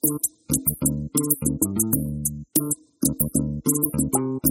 Thank you.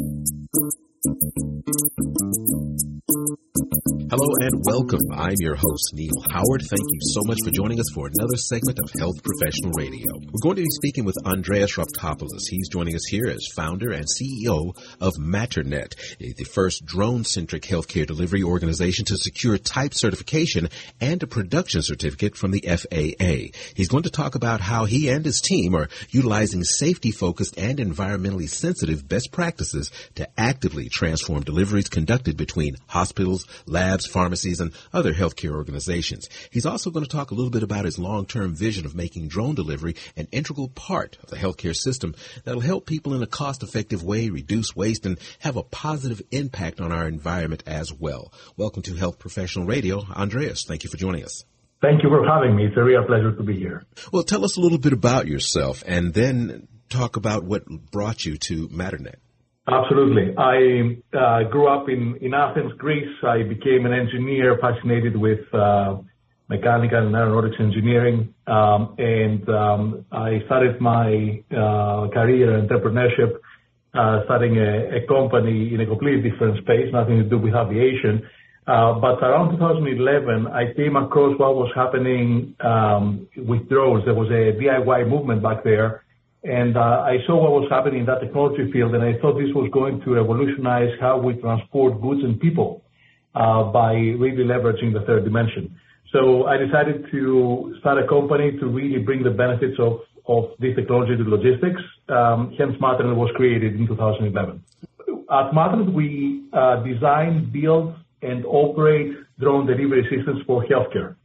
Hello and welcome. I'm your host, Neil Howard. Thank you so much for joining us for another segment of Health Professional Radio. We're going to be speaking with Andreas Raptopoulos. He's joining us here as founder and CEO of Matternet, the first drone-centric healthcare delivery organization to secure type certification and a production certificate from the FAA. He's going to talk about how he and his team are utilizing safety-focused and environmentally sensitive best practices to actively transform deliveries conducted between hospitals, labs, pharmacies, and other healthcare organizations. He's also going to talk a little bit about his long-term vision of making drone delivery an integral part of the healthcare system that'll help people in a cost-effective way reduce waste and have a positive impact on our environment as well. Welcome to Health Professional Radio. Andreas, thank you for joining us. Thank you for having me. It's a real pleasure to be here. Well, tell us a little bit about yourself and then talk about what brought you to Matternet. Absolutely. I uh, grew up in, in Athens, Greece. I became an engineer fascinated with uh, mechanical and aeronautics engineering. Um, and um, I started my uh, career in entrepreneurship, starting a, company in a completely different space, nothing to do with aviation. But around 2011, I came across what was happening um, with drones. There was a DIY movement back there and uh, I saw what was happening in that technology field, and I thought this was going to revolutionize how we transport goods and people uh, by really leveraging the third dimension. So I decided to start a company to really bring the benefits of, of this technology to logistics. Um, hence, Matternet was created in 2011. At Matternet, we uh, design, build, and operate drone delivery systems for healthcare.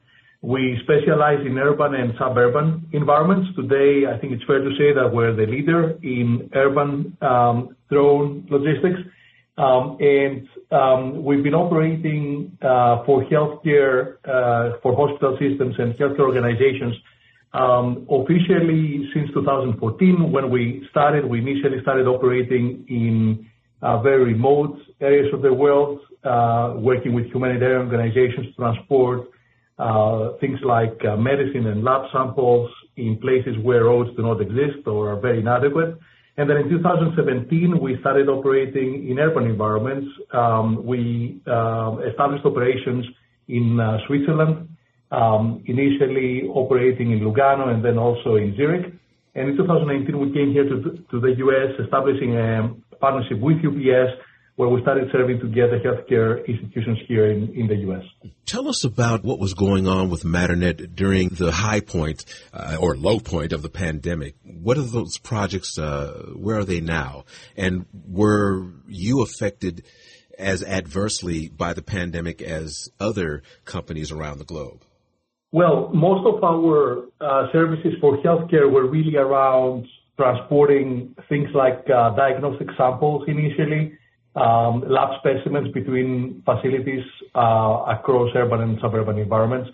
We specialize in urban and suburban environments. Today, I think it's fair to say that we're the leader in urban um, drone logistics. Um, and um, we've been operating uh, for healthcare, uh, for hospital systems and healthcare organizations um officially since 2014. When we started, we initially started operating in uh, very remote areas of the world, uh working with humanitarian organizations to transport things like uh, medicine and lab samples in places where roads do not exist or are very inadequate. And then in 2017, we started operating in urban environments. Um, we uh, established operations in uh, Switzerland, um, initially operating in Lugano and then also in Zurich. And in 2019, we came here to the U.S., establishing a partnership with UPS where we started serving together healthcare institutions here in, in the U.S. Tell us about what was going on with Matternet during the high point uh, or low point of the pandemic. What are those projects? Uh, where are they now? And were you affected as adversely by the pandemic as other companies around the globe? Well, most of our uh, services for healthcare were really around transporting things like uh, diagnostic samples initially lab specimens between facilities uh, across urban and suburban environments.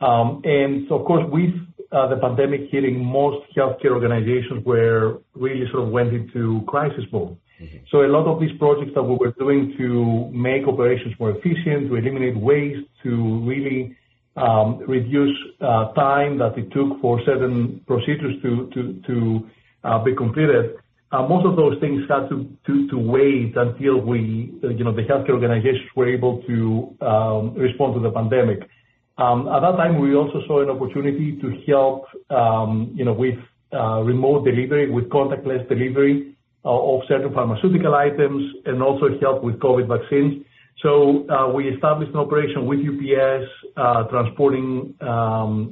Um, and of course, with uh, the pandemic hitting, most healthcare organizations were really sort of went into crisis mode. Mm-hmm. So a lot of these projects that we were doing to make operations more efficient, to eliminate waste, to really um, reduce uh, time that it took for certain procedures to to to uh, be completed, most of those things had to to wait until we, uh, you know, the healthcare organizations were able to um, respond to the pandemic. Um, at that time, we also saw an opportunity to help, um, you know, with uh, remote delivery, with contactless delivery of certain pharmaceutical items, and also help with COVID vaccines. So We established an operation with UPS, transporting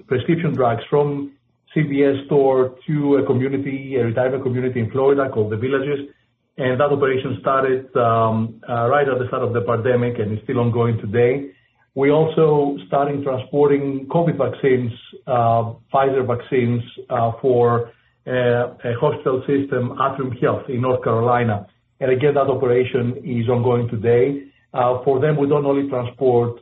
prescription drugs from CVS store to a community, a retirement community in Florida called The Villages. And that operation started um, uh, right at the start of the pandemic and is still ongoing today. We also started transporting COVID vaccines, uh, Pfizer vaccines, uh, for a, hospital system, Atrium Health in North Carolina. And again, that operation is ongoing today. For them, we don't only transport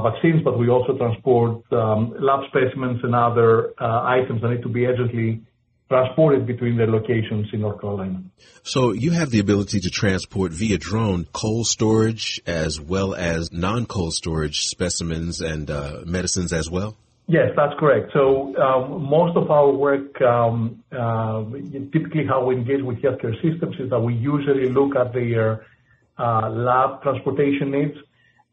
vaccines, but we also transport um, lab specimens and other uh, items that need to be urgently transported between their locations in North Carolina. So you have the ability to transport via drone cold storage as well as non-cold storage specimens and uh, medicines as well? Yes, that's correct. So um, most of our work, um, uh, typically how we engage with healthcare systems is that we usually look at their uh, lab transportation needs.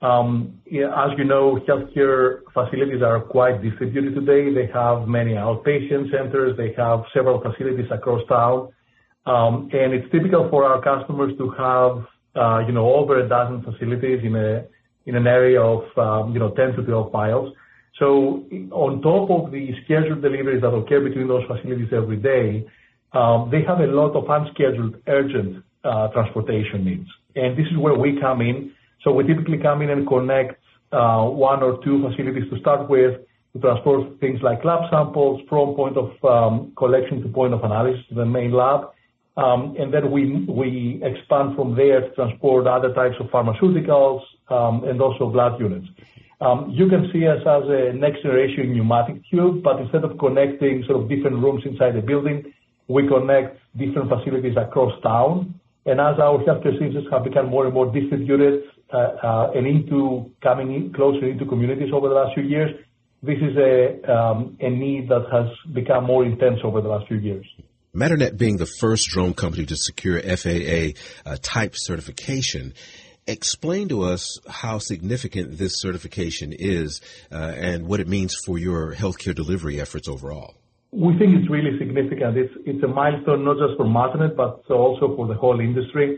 Um, as you know, healthcare facilities are quite distributed today. They have many outpatient centers. They have several facilities across town. Um, and it's typical for our customers to have, uh, you know, over a dozen facilities in a in an area of, um, you know, 10 to 12 miles. So on top of the scheduled deliveries that occur between those facilities every day, they have a lot of unscheduled urgent uh, transportation needs. And this is where we come in. So we typically come in and connect uh, one or two facilities to start with to transport things like lab samples from point of um, collection to point of analysis to the main lab. Um, and then we we expand from there to transport other types of pharmaceuticals um, and also blood units. Um you can see us as a next generation pneumatic tube, but instead of connecting sort of different rooms inside the building, we connect different facilities across town and As our healthcare systems have become more and more distributed, and into coming in closer into communities over the last few years, this is um, a need that has become more intense over the last few years. Matternet being the first drone company to secure FAA uh, type certification, explain to us how significant this certification is and what it means for your healthcare delivery efforts overall. We think it's really significant. It's a milestone not just for Matternet, but also for the whole industry.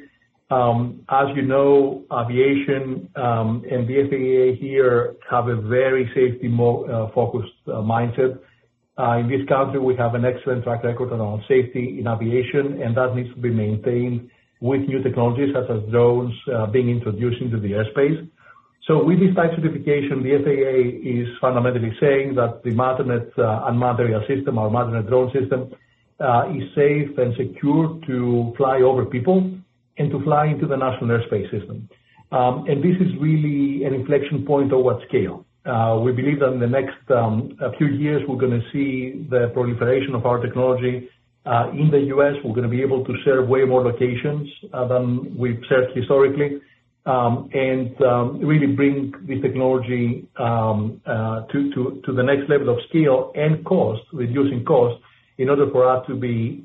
Um, as you know, aviation um, and the FAA here have a very safety-focused uh, uh, mindset. Uh, in this country, we have an excellent track record around safety in aviation, and that needs to be maintained with new technologies such as drones being introduced into the airspace. So with this type certification, the FAA is fundamentally saying that the Matternet unmanned aerial system, our Matternet drone system, is safe and secure to fly over people and to fly into the national airspace system. Um, and this is really an inflection point towards scale. Uh, we believe that in the next um, a few years, we're going to see the proliferation of our technology uh, in the U.S. We're going to be able to serve way more locations uh, than we've served historically. Um, and um, really bring this technology um, uh, to to, to the next level of scale and cost, reducing cost, in order for us to be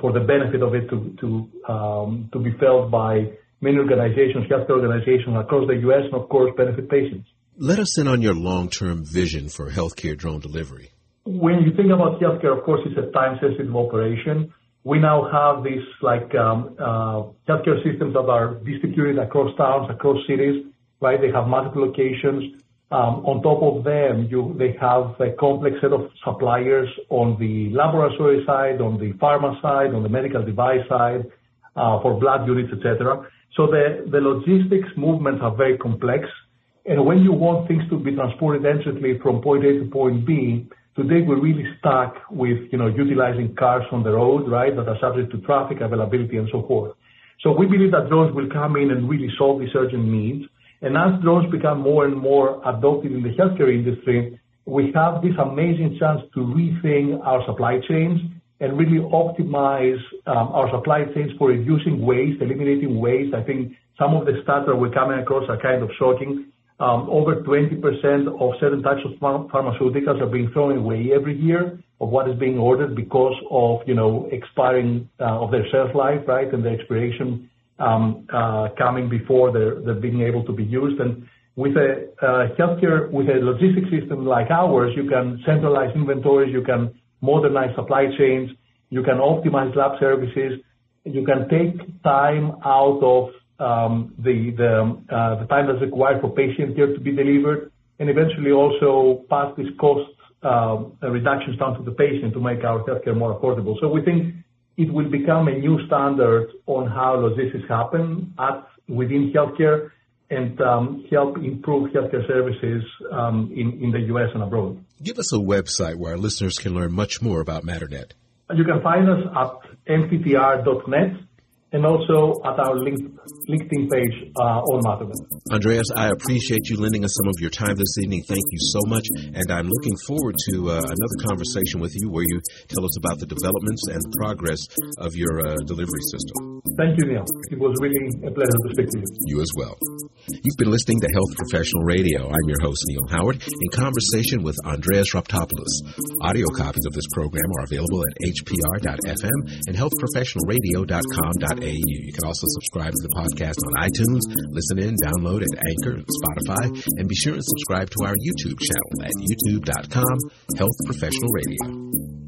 for the benefit of it to to um to be felt by many organizations, healthcare organizations across the U.S., and of course, benefit patients. Let us in on your long-term vision for healthcare drone delivery. When you think about healthcare, of course, it's a time-sensitive operation we now have these like um, uh, healthcare systems that are distributed across towns, across cities, right? They have multiple locations. Um, on top of them, they have a complex set of suppliers on the laboratory side, on the pharma side, on the medical device side, uh, for blood units, etc. So the, the logistics movements are very complex. And when you want things to be transported instantly from point A to point B, Today, we're really stuck with, you know, utilizing cars on the road, right, that are subject to traffic availability and so forth. So we believe that drones will come in and really solve these urgent needs. And as drones become more and more adopted in the healthcare industry, we have this amazing chance to rethink our supply chains and really optimize um, our supply chains for reducing waste, eliminating waste. I think some of the stats that we're coming across are kind of shocking. Um, over 20% of certain types of pharmaceuticals are being thrown away every year of what is being ordered because of, you know, expiring uh, of their shelf life, right? And the expiration coming before they're being able to be used. And With a uh, healthcare, with a logistics system like ours, you can centralize inventories, you can modernize supply chains, you can optimize lab services, you can take time out of um, uh, the time that's required for patient care to be delivered, and eventually also pass these cost um, reductions down to the patient to make our healthcare more affordable. So We think it will become a new standard on how logistics happen within healthcare and um, help improve healthcare services um in the U.S. and abroad. Give us a website where our listeners can learn much more about Matternet. You can find us at mttr.net and also at our LinkedIn page uh, on Matternet. Andreas, I appreciate you lending us some of your time this evening. Thank you so much. And I'm looking forward to uh, another conversation with you where you tell us about the developments and progress of your uh, delivery system. Thank you, Neil. It was really a pleasure to speak to you. You as well. You've been listening to Health Professional Radio. I'm your host, Neil Howard, in conversation with Andreas Raptopoulos. Audio copies of this program are available at hpr.fm and healthprofessionalradio.com.au. You can also subscribe to the podcast on iTunes, listen in, download at Anchor, Spotify, and be sure to subscribe to our YouTube channel at youtube.com, Health Professional Radio.